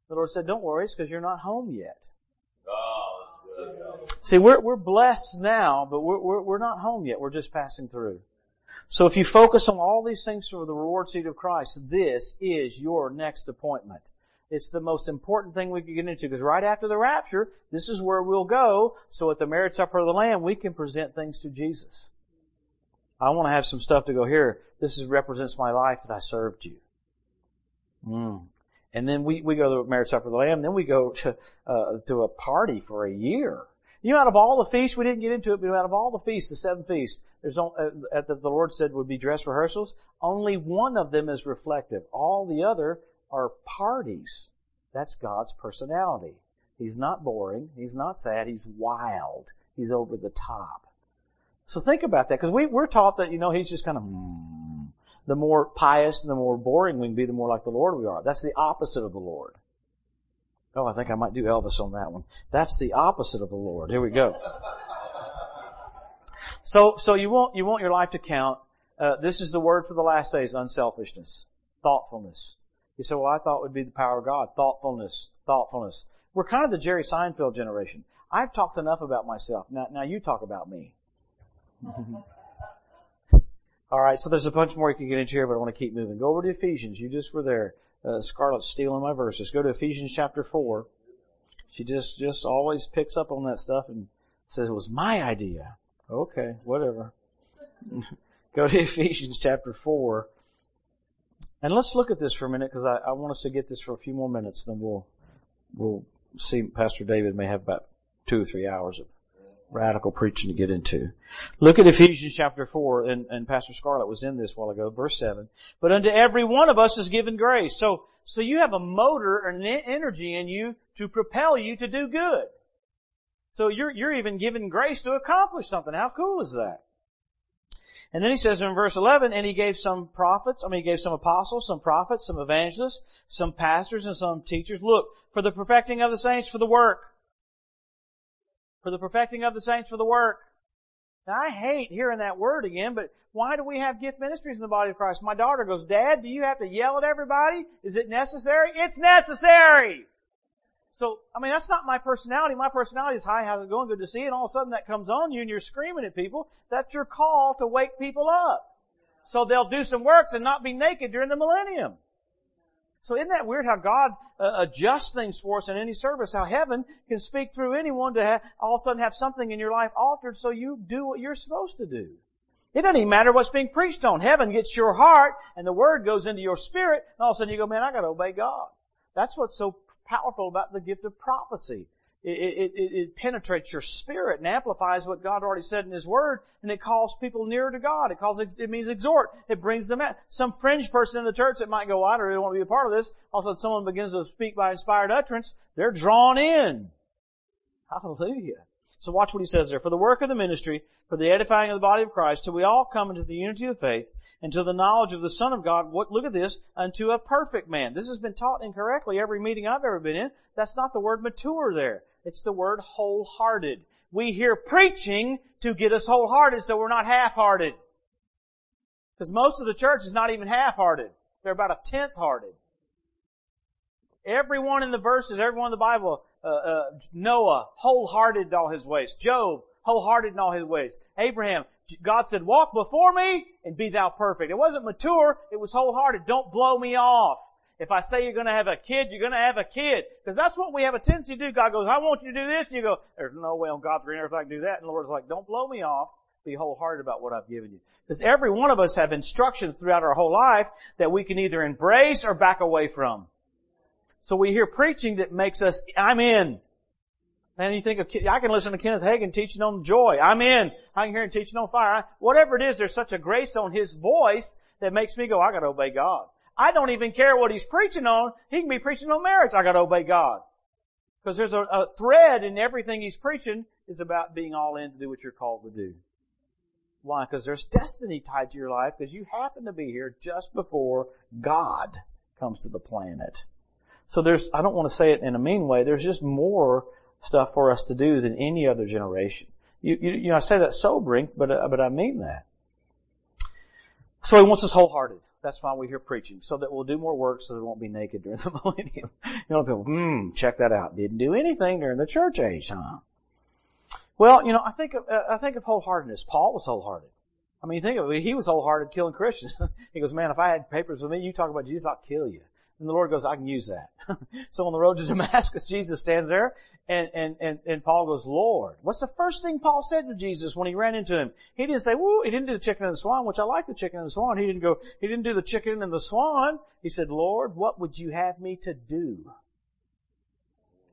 S1: The Lord said, don't worry, it's because you're not home yet. See, we're, we're blessed now, but we're, we're, we're not home yet. We're just passing through. So if you focus on all these things for the reward seat of Christ, this is your next appointment. It's the most important thing we can get into because right after the rapture, this is where we'll go. So at the marriage supper of the Lamb, we can present things to Jesus. I want to have some stuff to go here. This is, represents my life that I served you. Mm. And then we, we go to the marriage supper of the Lamb. Then we go to, uh, to a party for a year. You know, out of all the feasts, we didn't get into it, but out of all the feasts, the seven feasts, there's no, uh, the Lord said would be dress rehearsals. Only one of them is reflective. All the other are parties. That's God's personality. He's not boring. He's not sad. He's wild. He's over the top. So think about that, because we, we're taught that, you know, he's just kind of, mm, the more pious and the more boring we can be, the more like the Lord we are. That's the opposite of the Lord. Oh, I think I might do Elvis on that one. That's the opposite of the Lord. Here we go. So, so you want, you want your life to count. Uh, this is the word for the last days, unselfishness, thoughtfulness. You say, well, I thought would be the power of God. Thoughtfulness, thoughtfulness. We're kind of the Jerry Seinfeld generation. I've talked enough about myself. Now, now you talk about me. All right, so there's a bunch more you can get into here, but I want to keep moving. Go over to Ephesians. You just were there uh, stealing my verses. Go to Ephesians chapter 4. She just, just always picks up on that stuff and says it was my idea. Okay, whatever. Go to Ephesians chapter 4. And let's look at this for a minute because I, I want us to get this for a few more minutes. Then we'll, we'll see Pastor David may have about two or three hours of radical preaching to get into. Look at Ephesians chapter 4, and, and Pastor Scarlett was in this while ago, verse 7. But unto every one of us is given grace. So, so you have a motor and an energy in you to propel you to do good. So you're, you're even given grace to accomplish something. How cool is that? And then he says in verse 11, and he gave some prophets, I mean, he gave some apostles, some prophets, some evangelists, some pastors, and some teachers. Look, for the perfecting of the saints, for the work for the perfecting of the saints for the work. Now I hate hearing that word again, but why do we have gift ministries in the body of Christ? My daughter goes, Dad, do you have to yell at everybody? Is it necessary? It's necessary! So, I mean, that's not my personality. My personality is, hi, how's it going? Good to see you. And all of a sudden that comes on you and you're screaming at people. That's your call to wake people up. So they'll do some works and not be naked during the millennium. So isn't that weird how God uh, adjusts things for us in any service? How heaven can speak through anyone to all of a sudden have something in your life altered so you do what you're supposed to do. It doesn't even matter what's being preached on. Heaven gets your heart and the word goes into your spirit and all of a sudden you go, man, I gotta obey God. That's what's so powerful about the gift of prophecy. It, it, it, penetrates your spirit and amplifies what God already said in His Word, and it calls people nearer to God. It calls it means exhort. It brings them out. Some fringe person in the church that might go, I don't really want to be a part of this. Also, someone begins to speak by inspired utterance. They're drawn in. Hallelujah. So watch what he says there. For the work of the ministry, for the edifying of the body of Christ, till we all come into the unity of faith, and to the knowledge of the Son of God, what, look at this, unto a perfect man. This has been taught incorrectly every meeting I've ever been in. That's not the word mature there. It's the word wholehearted. We hear preaching to get us wholehearted so we're not half-hearted. Because most of the church is not even half-hearted. They're about a tenth hearted. Everyone in the verses, everyone in the Bible, uh, uh, Noah, wholehearted in all his ways. Job, wholehearted in all his ways. Abraham, God said, walk before me and be thou perfect. It wasn't mature, it was wholehearted. Don't blow me off. If I say you're going to have a kid, you're going to have a kid. Because that's what we have a tendency to do. God goes, I want you to do this. And you go, there's no way on God's green earth I can do that. And the Lord's like, don't blow me off. Be wholehearted about what I've given you. Because every one of us have instructions throughout our whole life that we can either embrace or back away from. So we hear preaching that makes us, I'm in. And you think of, I can listen to Kenneth Hagin teaching on joy. I'm in. I can hear him teaching on fire. Whatever it is, there's such a grace on his voice that makes me go, I gotta obey God. I don't even care what he's preaching on. He can be preaching on marriage. I gotta obey God. Because there's a, a thread in everything he's preaching is about being all in to do what you're called to do. Why? Because there's destiny tied to your life because you happen to be here just before God comes to the planet. So there's, I don't want to say it in a mean way, there's just more stuff for us to do than any other generation. You, you, you know, I say that sobering, but, uh, but I mean that. So he wants us wholehearted. That's why we're here preaching, so that we'll do more work so that we won't be naked during the millennium. You know, people, hmm, check that out. Didn't do anything during the church age, huh? Well, you know, I think of, uh, I think of wholeheartedness. Paul was wholehearted. I mean, think of it. He was wholehearted killing Christians. he goes, man, if I had papers with me, you talk about Jesus, I'll kill you. And the Lord goes, I can use that. so on the road to Damascus, Jesus stands there and, and, and, and Paul goes, Lord. What's the first thing Paul said to Jesus when he ran into him? He didn't say, woo, he didn't do the chicken and the swan, which I like the chicken and the swan. He didn't go, he didn't do the chicken and the swan. He said, Lord, what would you have me to do?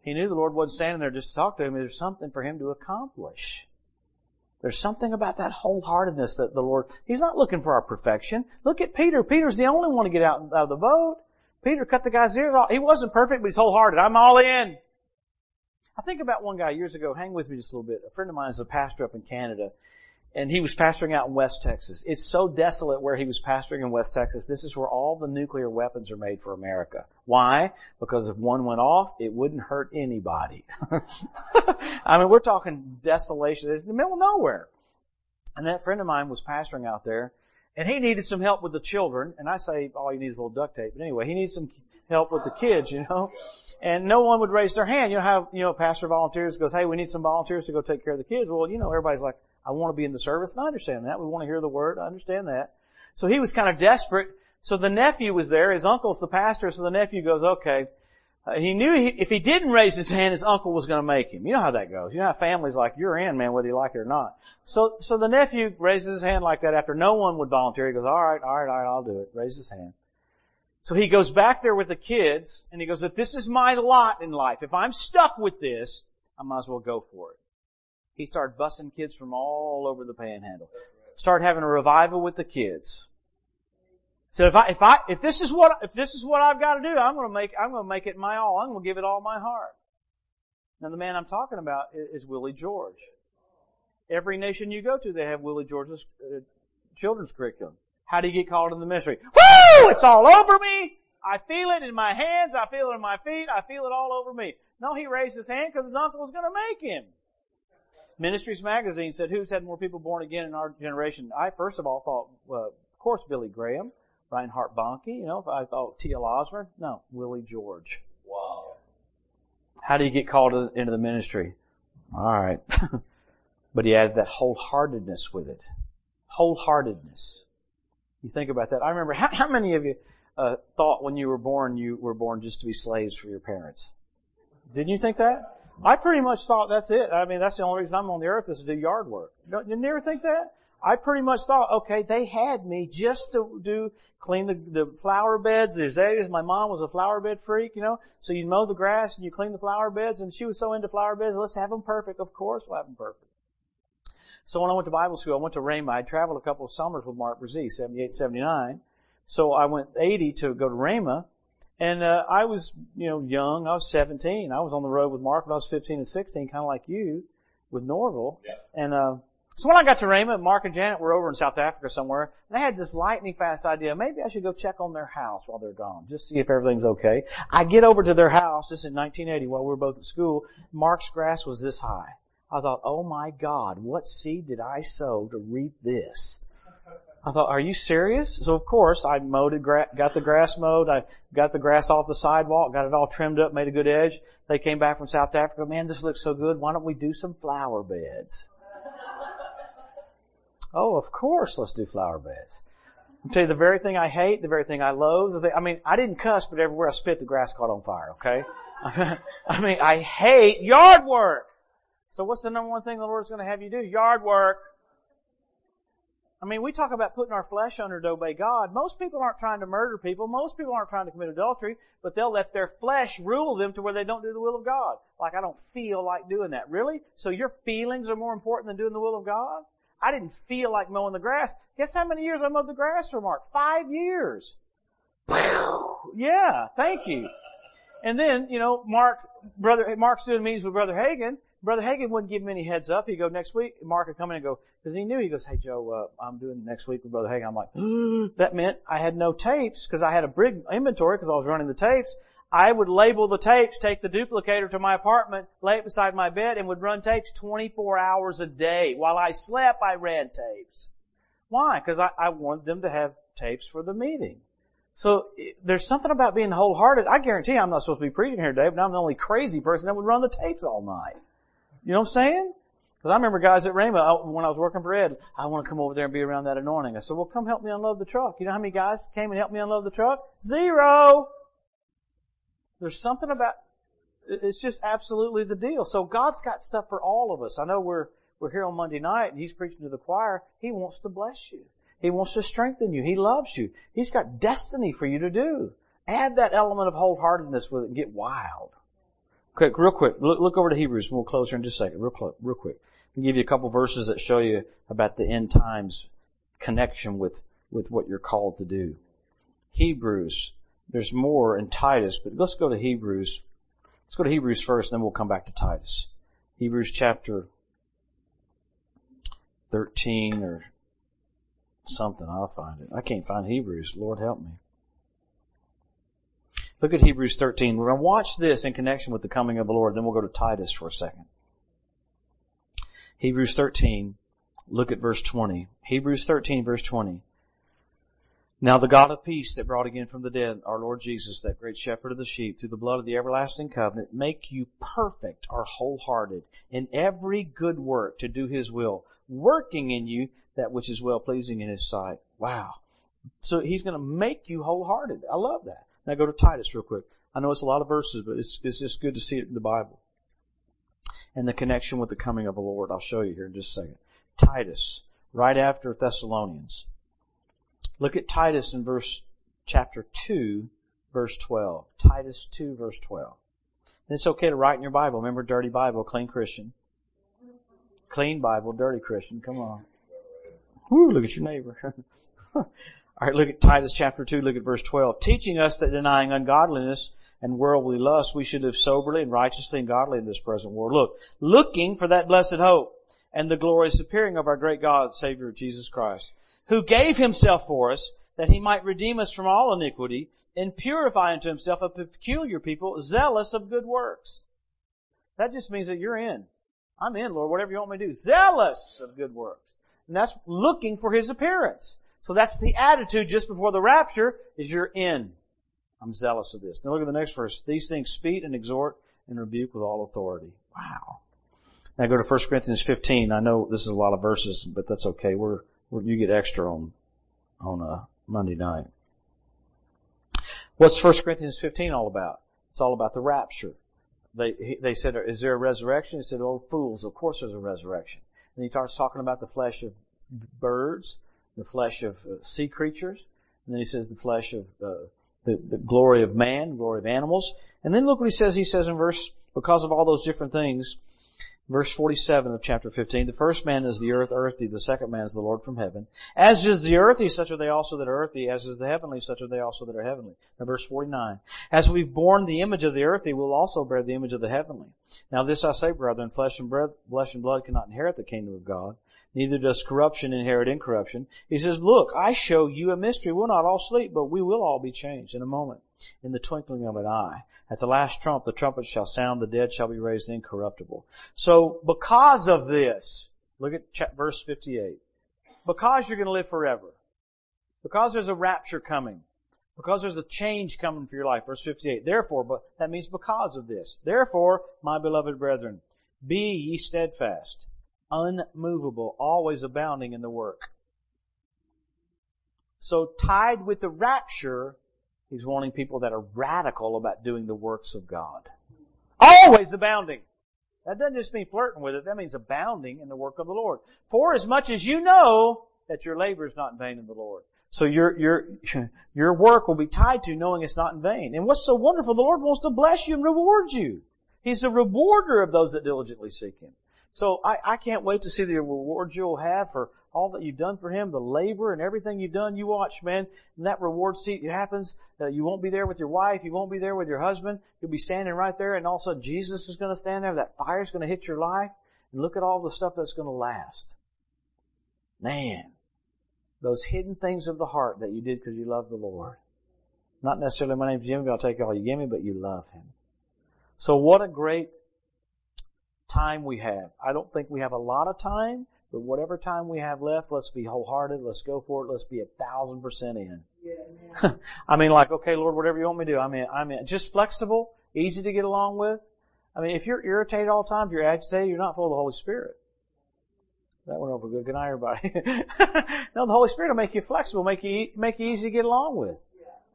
S1: He knew the Lord wasn't standing there just to talk to him. There's something for him to accomplish. There's something about that wholeheartedness that the Lord, He's not looking for our perfection. Look at Peter. Peter's the only one to get out, out of the boat. Peter cut the guy's ears off. He wasn't perfect, but he's wholehearted. I'm all in. I think about one guy years ago. Hang with me just a little bit. A friend of mine is a pastor up in Canada, and he was pastoring out in West Texas. It's so desolate where he was pastoring in West Texas. This is where all the nuclear weapons are made for America. Why? Because if one went off, it wouldn't hurt anybody. I mean, we're talking desolation. It's in the middle of nowhere. And that friend of mine was pastoring out there, and he needed some help with the children. And I say all you need is a little duct tape. But anyway, he needs some help with the kids, you know. And no one would raise their hand. You know how, you know, pastor volunteers goes, hey, we need some volunteers to go take care of the kids. Well, you know, everybody's like, I want to be in the service. And I understand that. We want to hear the word. I understand that. So he was kind of desperate. So the nephew was there. His uncle's the pastor. So the nephew goes, okay. Uh, he knew he, if he didn't raise his hand, his uncle was going to make him. You know how that goes. You know how families like, you're in, man, whether you like it or not. So, so the nephew raises his hand like that after no one would volunteer. He goes, all right, all right, all right, I'll do it. Raise his hand. So he goes back there with the kids and he goes, if this is my lot in life, if I'm stuck with this, I might as well go for it. He started busing kids from all over the panhandle. Started having a revival with the kids. So if I, if I, if this is what, if this is what I've got to do, I'm going to make, I'm going to make it my all. I'm going to give it all my heart. Now the man I'm talking about is, is Willie George. Every nation you go to, they have Willie George's uh, children's curriculum. How do you get called in the ministry? Woo! It's all over me! I feel it in my hands, I feel it in my feet, I feel it all over me. No, he raised his hand because his uncle was gonna make him. Ministries Magazine said, who's had more people born again in our generation? I first of all thought, well, of course Billy Graham. Reinhard Bonnke, you know, I thought T.L. Osborn. No, Willie George.
S2: Wow.
S1: How do you get called into the ministry? Alright. but he added that wholeheartedness with it. Wholeheartedness. You think about that. I remember, how, how many of you uh, thought when you were born you were born just to be slaves for your parents? Didn't you think that? I pretty much thought that's it. I mean, that's the only reason I'm on the earth is to do yard work. Don't you never think that? I pretty much thought, okay, they had me just to do, clean the, the flower beds, the azaleas. My mom was a flower bed freak, you know. So you mow the grass and you clean the flower beds and she was so into flower beds. Let's have them perfect. Of course we'll have them perfect. So when I went to Bible school, I went to Rhema. I traveled a couple of summers with Mark Brazee, 78, 79. So I went 80 to go to Rhema. And, uh, I was, you know, young. I was 17. I was on the road with Mark when I was 15 and 16, kind of like you with Norvel.
S2: Yeah.
S1: And, uh, so when I got to Rhema, Mark and Janet were over in South Africa somewhere, and I had this lightning fast idea, maybe I should go check on their house while they're gone, just see if everything's okay. I get over to their house, this is in 1980 while we were both at school, Mark's grass was this high. I thought, oh my God, what seed did I sow to reap this? I thought, are you serious? So of course I mowed it, got the grass mowed, I got the grass off the sidewalk, got it all trimmed up, made a good edge. They came back from South Africa, man, this looks so good, why don't we do some flower beds? Oh, of course, let's do flower beds. I'll tell you the very thing I hate, the very thing I loathe. The thing, I mean, I didn't cuss, but everywhere I spit, the grass caught on fire. Okay, I mean, I hate yard work. So what's the number one thing the Lord's going to have you do? Yard work. I mean, we talk about putting our flesh under to obey God. Most people aren't trying to murder people. Most people aren't trying to commit adultery, but they'll let their flesh rule them to where they don't do the will of God. Like, I don't feel like doing that. Really? So your feelings are more important than doing the will of God? I didn't feel like mowing the grass. Guess how many years I mowed the grass for Mark? Five years. yeah, thank you. And then, you know, Mark, brother, Mark's doing meetings with Brother Hagin. Brother Hagin wouldn't give him any heads up. He'd go next week. Mark would come in and go, because he knew, he goes, hey Joe, uh, I'm doing next week with Brother Hagin. I'm like, that meant I had no tapes because I had a big inventory because I was running the tapes. I would label the tapes, take the duplicator to my apartment, lay it beside my bed, and would run tapes 24 hours a day. While I slept, I ran tapes. Why? Because I, I wanted them to have tapes for the meeting. So there's something about being wholehearted. I guarantee I'm not supposed to be preaching here today, but I'm the only crazy person that would run the tapes all night. You know what I'm saying? Because I remember guys at Rhema, when I was working for Ed, I want to come over there and be around that anointing. I said, well, come help me unload the truck. You know how many guys came and helped me unload the truck? Zero! There's something about, it's just absolutely the deal. So God's got stuff for all of us. I know we're, we're here on Monday night and He's preaching to the choir. He wants to bless you. He wants to strengthen you. He loves you. He's got destiny for you to do. Add that element of wholeheartedness with it and get wild. Quick, real quick, look, look over to Hebrews and we'll close here in just a second. Real, quick, real quick. I'll give you a couple verses that show you about the end times connection with, with what you're called to do. Hebrews. There's more in Titus, but let's go to Hebrews. Let's go to Hebrews first, and then we'll come back to Titus. Hebrews chapter 13 or something. I'll find it. I can't find Hebrews. Lord help me. Look at Hebrews 13. We're going to watch this in connection with the coming of the Lord. Then we'll go to Titus for a second. Hebrews 13. Look at verse 20. Hebrews 13 verse 20. Now the God of peace that brought again from the dead our Lord Jesus, that great shepherd of the sheep, through the blood of the everlasting covenant, make you perfect or wholehearted in every good work to do his will, working in you that which is well pleasing in his sight. Wow. So he's going to make you wholehearted. I love that. Now go to Titus real quick. I know it's a lot of verses, but it's, it's just good to see it in the Bible. And the connection with the coming of the Lord. I'll show you here in just a second. Titus, right after Thessalonians. Look at Titus in verse, chapter 2, verse 12. Titus 2, verse 12. And it's okay to write in your Bible. Remember, dirty Bible, clean Christian. Clean Bible, dirty Christian. Come on. Woo, look at your neighbor. All right, look at Titus chapter 2, look at verse 12. Teaching us that denying ungodliness and worldly lust, we should live soberly and righteously and godly in this present world. Look, looking for that blessed hope and the glorious appearing of our great God, Savior Jesus Christ, who gave himself for us that he might redeem us from all iniquity and purify unto himself a peculiar people zealous of good works. That just means that you're in. I'm in, Lord, whatever you want me to do. Zealous of good works. And that's looking for His appearance. So that's the attitude just before the rapture is you're in. I'm zealous of this. Now look at the next verse. These things speak and exhort and rebuke with all authority. Wow. Now go to 1 Corinthians 15. I know this is a lot of verses, but that's okay. We're, you get extra on, on a Monday night. What's 1 Corinthians 15 all about? It's all about the rapture. They, they said, is there a resurrection? He said, oh fools, of course there's a resurrection. And he starts talking about the flesh of birds, the flesh of uh, sea creatures, and then he says the flesh of uh, the, the glory of man, glory of animals. And then look what he says. He says in verse, because of all those different things, Verse 47 of chapter 15, the first man is the earth earthy, the second man is the Lord from heaven. As is the earthy, such are they also that are earthy, as is the heavenly, such are they also that are heavenly. Now verse 49, as we've borne the image of the earthy, we'll also bear the image of the heavenly. Now this I say, brethren, flesh and bread, flesh and blood cannot inherit the kingdom of God, neither does corruption inherit incorruption. He says, look, I show you a mystery. We'll not all sleep, but we will all be changed in a moment, in the twinkling of an eye. At the last trump, the trumpet shall sound, the dead shall be raised incorruptible. So because of this, look at verse 58. Because you're going to live forever. Because there's a rapture coming. Because there's a change coming for your life. Verse 58. Therefore, but that means because of this. Therefore, my beloved brethren, be ye steadfast, unmovable, always abounding in the work. So tied with the rapture He's wanting people that are radical about doing the works of God. Always abounding. That doesn't just mean flirting with it. That means abounding in the work of the Lord. For as much as you know that your labor is not in vain in the Lord. So your, your, your work will be tied to knowing it's not in vain. And what's so wonderful, the Lord wants to bless you and reward you. He's a rewarder of those that diligently seek Him. So I, I can't wait to see the reward you'll have for all that you've done for Him, the labor and everything you've done, you watch, man, and that reward seat, happens, uh, you won't be there with your wife, you won't be there with your husband, you'll be standing right there and all of a sudden Jesus is going to stand there, that fire's going to hit your life, and look at all the stuff that's going to last. Man, those hidden things of the heart that you did because you love the Lord. Not necessarily my name's Jimmy, I'll take all you give me, but you love Him. So what a great time we have. I don't think we have a lot of time, but whatever time we have left, let's be wholehearted. Let's go for it. Let's be a thousand percent in. Yeah, I mean, like, okay, Lord, whatever you want me to do. I mean, I mean, just flexible, easy to get along with. I mean, if you're irritated all the time, if you're agitated, you're not full of the Holy Spirit. That went over good. Good night, everybody. no, the Holy Spirit will make you flexible, make you make you easy to get along with.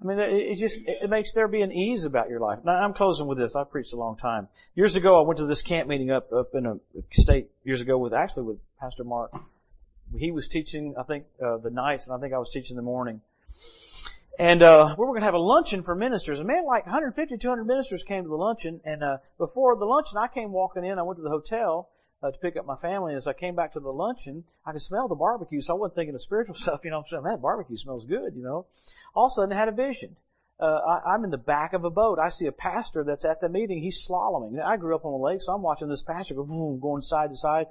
S1: I mean, it just, it makes there be an ease about your life. Now, I'm closing with this. I've preached a long time. Years ago, I went to this camp meeting up, up in a state years ago with, actually with Pastor Mark. He was teaching, I think, uh, the nights, and I think I was teaching the morning. And, uh, we were gonna have a luncheon for ministers. And man, like 150, 200 ministers came to the luncheon, and, uh, before the luncheon, I came walking in, I went to the hotel, uh, to pick up my family. As I came back to the luncheon, I could smell the barbecue, so I wasn't thinking of spiritual stuff. You know, I'm saying that barbecue smells good. You know, all of a sudden I had a vision. Uh, I, am in the back of a boat. I see a pastor that's at the meeting. He's slaloming. I grew up on the lake, so I'm watching this pastor go boom, going side to side,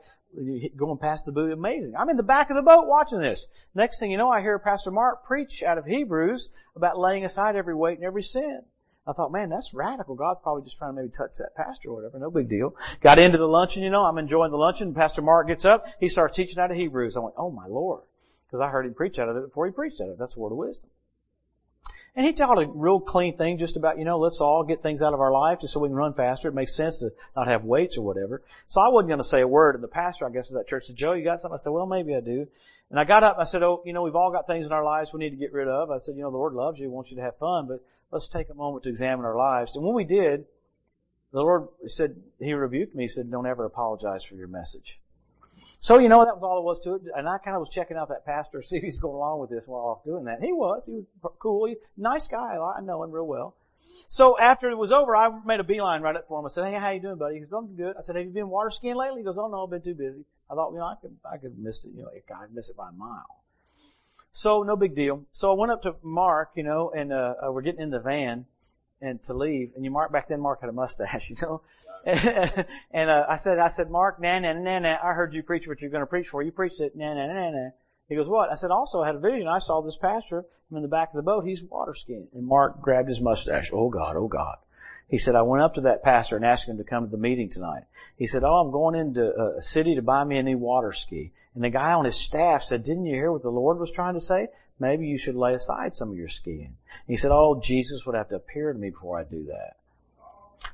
S1: going past the boat. Amazing. I'm in the back of the boat watching this. Next thing you know, I hear Pastor Mark preach out of Hebrews about laying aside every weight and every sin. I thought, man, that's radical. God's probably just trying to maybe touch that pastor or whatever. No big deal. Got into the luncheon, you know, I'm enjoying the luncheon. Pastor Mark gets up. He starts teaching out of Hebrews. I went, oh my Lord. Because I heard him preach out of it before he preached out of it. That's the word of wisdom. And he taught a real clean thing just about, you know, let's all get things out of our life just so we can run faster. It makes sense to not have weights or whatever. So I wasn't going to say a word. And the pastor, I guess, of that church said, Joe, you got something? I said, well, maybe I do. And I got up and I said, oh, you know, we've all got things in our lives we need to get rid of. I said, you know, the Lord loves you, wants you to have fun, but let's take a moment to examine our lives. And when we did, the Lord said, He rebuked me. He said, don't ever apologize for your message. So, you know, that was all it was to it. And I kind of was checking out that pastor, see if he's going along with this while I was doing that. He was. He was cool. He, nice guy. I know him real well. So after it was over, I made a beeline right up for him. I said, hey, how you doing, buddy? He goes, I'm good. I said, have you been water skiing lately? He goes, oh no, I've been too busy. I thought, you know, I could, I could miss it, you know, I could miss it by a mile. So no big deal. So I went up to Mark, you know, and, uh, uh we're getting in the van and to leave. And you Mark back then, Mark had a mustache, you know. and uh, I said, I said, Mark, na na na na. I heard you preach what you're going to preach for. You preached it, na na na na. He goes, what? I said, also I had a vision. I saw this pastor. I'm in the back of the boat. He's water skiing. And Mark grabbed his mustache. Oh God, oh God. He said, I went up to that pastor and asked him to come to the meeting tonight. He said, oh, I'm going into a city to buy me a new water ski. And the guy on his staff said, didn't you hear what the Lord was trying to say? Maybe you should lay aside some of your skiing. He said, oh, Jesus would have to appear to me before I do that.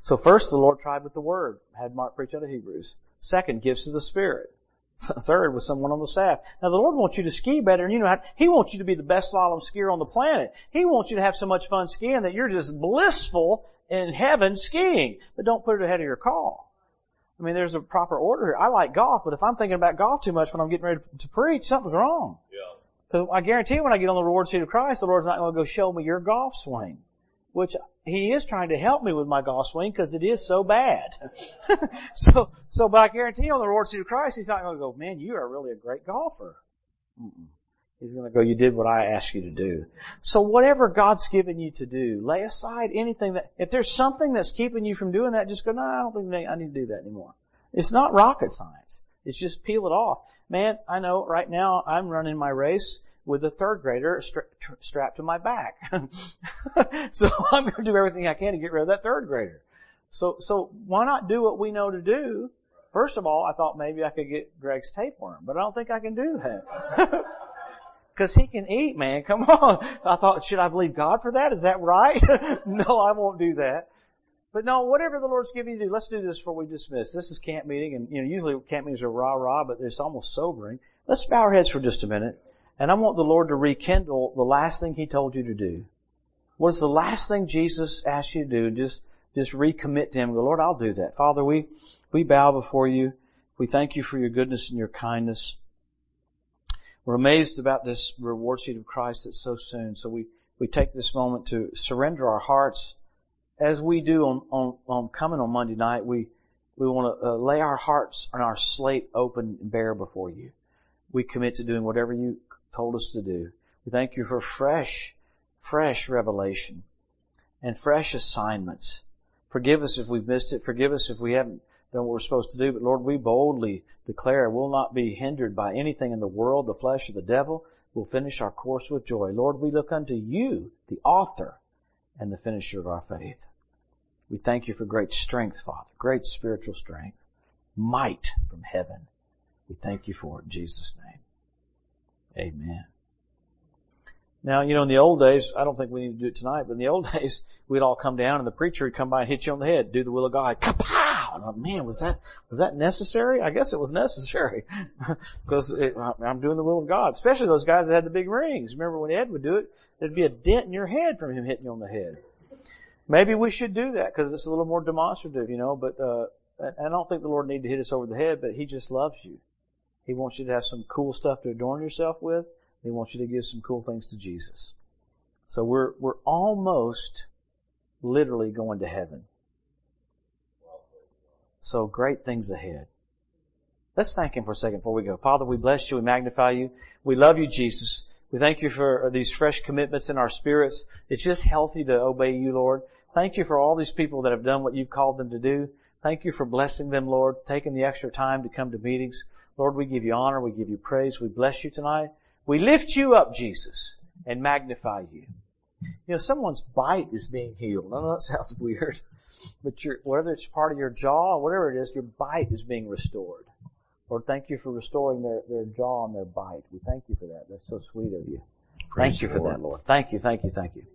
S1: So first the Lord tried with the Word, had Mark preach out of Hebrews. Second, gifts of the Spirit. Third was someone on the staff. Now the Lord wants you to ski better and you know how, He wants you to be the best slalom skier on the planet. He wants you to have so much fun skiing that you're just blissful in heaven skiing. But don't put it ahead of your call. I mean, there's a proper order here. I like golf, but if I'm thinking about golf too much when I'm getting ready to preach, something's wrong. Yeah. Because I guarantee when I get on the reward seat of Christ, the Lord's not going to go show me your golf swing. Which He is trying to help me with my golf swing because it is so bad. so, so, but I guarantee on the reward seat of Christ, He's not going to go, man, you are really a great golfer. Mm-mm. He's going to go, you did what I asked you to do. So whatever God's given you to do, lay aside anything that, if there's something that's keeping you from doing that, just go, no, I don't think I need to do that anymore. It's not rocket science. It's just peel it off. Man, I know right now I'm running my race with a third grader stra- strapped to my back. so I'm going to do everything I can to get rid of that third grader. So, so why not do what we know to do? First of all, I thought maybe I could get Greg's tapeworm, but I don't think I can do that. Cause he can eat, man. Come on. I thought, should I believe God for that? Is that right? no, I won't do that. But no, whatever the Lord's giving you to do, let's do this before we dismiss. This is camp meeting, and you know, usually camp meetings are rah rah, but it's almost sobering. Let's bow our heads for just a minute, and I want the Lord to rekindle the last thing He told you to do. What is the last thing Jesus asked you to do? Just, just recommit to Him. Go, Lord, I'll do that. Father, we, we bow before you. We thank you for your goodness and your kindness. We're amazed about this reward seat of Christ that's so soon. So we, we take this moment to surrender our hearts as we do on, on, on coming on Monday night, we, we want to uh, lay our hearts and our slate open and bare before you. we commit to doing whatever you told us to do. We thank you for fresh, fresh revelation and fresh assignments. Forgive us if we've missed it. Forgive us if we haven't done what we're supposed to do. But Lord, we boldly declare we'll not be hindered by anything in the world, the flesh, or the devil. We'll finish our course with joy. Lord, we look unto you, the author and the finisher of our faith. We thank you for great strength, Father, great spiritual strength, might from heaven. We thank you for it in Jesus' name. Amen. Now, you know, in the old days, I don't think we need to do it tonight, but in the old days, we'd all come down and the preacher would come by and hit you on the head, do the will of God. Kapow! And I'm, man, was that, was that necessary? I guess it was necessary. because I'm doing the will of God. Especially those guys that had the big rings. Remember when Ed would do it, there'd be a dent in your head from him hitting you on the head. Maybe we should do that because it's a little more demonstrative, you know, but, uh, I don't think the Lord need to hit us over the head, but He just loves you. He wants you to have some cool stuff to adorn yourself with. He wants you to give some cool things to Jesus. So we're, we're almost literally going to heaven. So great things ahead. Let's thank Him for a second before we go. Father, we bless you. We magnify you. We love you, Jesus. We thank you for these fresh commitments in our spirits. It's just healthy to obey you, Lord. Thank you for all these people that have done what you've called them to do. Thank you for blessing them, Lord, taking the extra time to come to meetings. Lord, we give you honor. We give you praise. We bless you tonight. We lift you up, Jesus, and magnify you. You know, someone's bite is being healed. I know that sounds weird, but your, whether it's part of your jaw, whatever it is, your bite is being restored. Lord, thank you for restoring their, their jaw and their bite. We thank you for that. That's so sweet of you. Praise thank you for Lord. that, Lord. Thank you, thank you, thank you.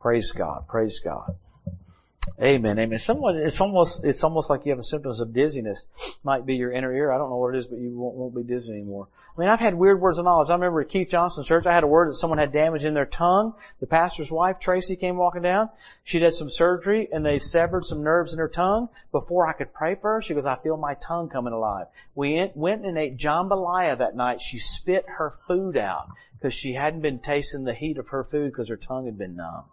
S1: Praise God. Praise God. Amen. Amen. Someone, it's almost, it's almost like you have symptoms of dizziness. Might be your inner ear. I don't know what it is, but you won't, won't be dizzy anymore. I mean, I've had weird words of knowledge. I remember at Keith Johnson's church, I had a word that someone had damage in their tongue. The pastor's wife, Tracy, came walking down. She'd had some surgery and they severed some nerves in her tongue. Before I could pray for her, she goes, I feel my tongue coming alive. We went and ate jambalaya that night. She spit her food out because she hadn't been tasting the heat of her food because her tongue had been numb.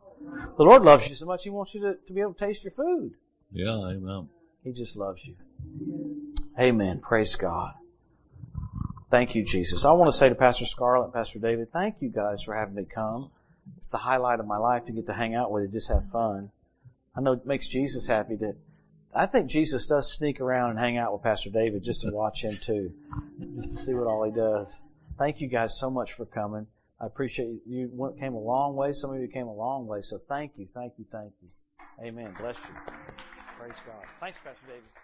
S1: The Lord loves you so much He wants you to, to be able to taste your food.
S2: Yeah, amen.
S1: He just loves you. Amen. Praise God. Thank you, Jesus. I want to say to Pastor Scarlett Pastor David, thank you guys for having me come. It's the highlight of my life to get to hang out with you, just have fun. I know it makes Jesus happy to, I think Jesus does sneak around and hang out with Pastor David just to watch him too. Just to see what all he does. Thank you guys so much for coming. I appreciate you. You came a long way. Some of you came a long way. So thank you, thank you, thank you. Amen. Bless you. Praise God. Thanks, Pastor David.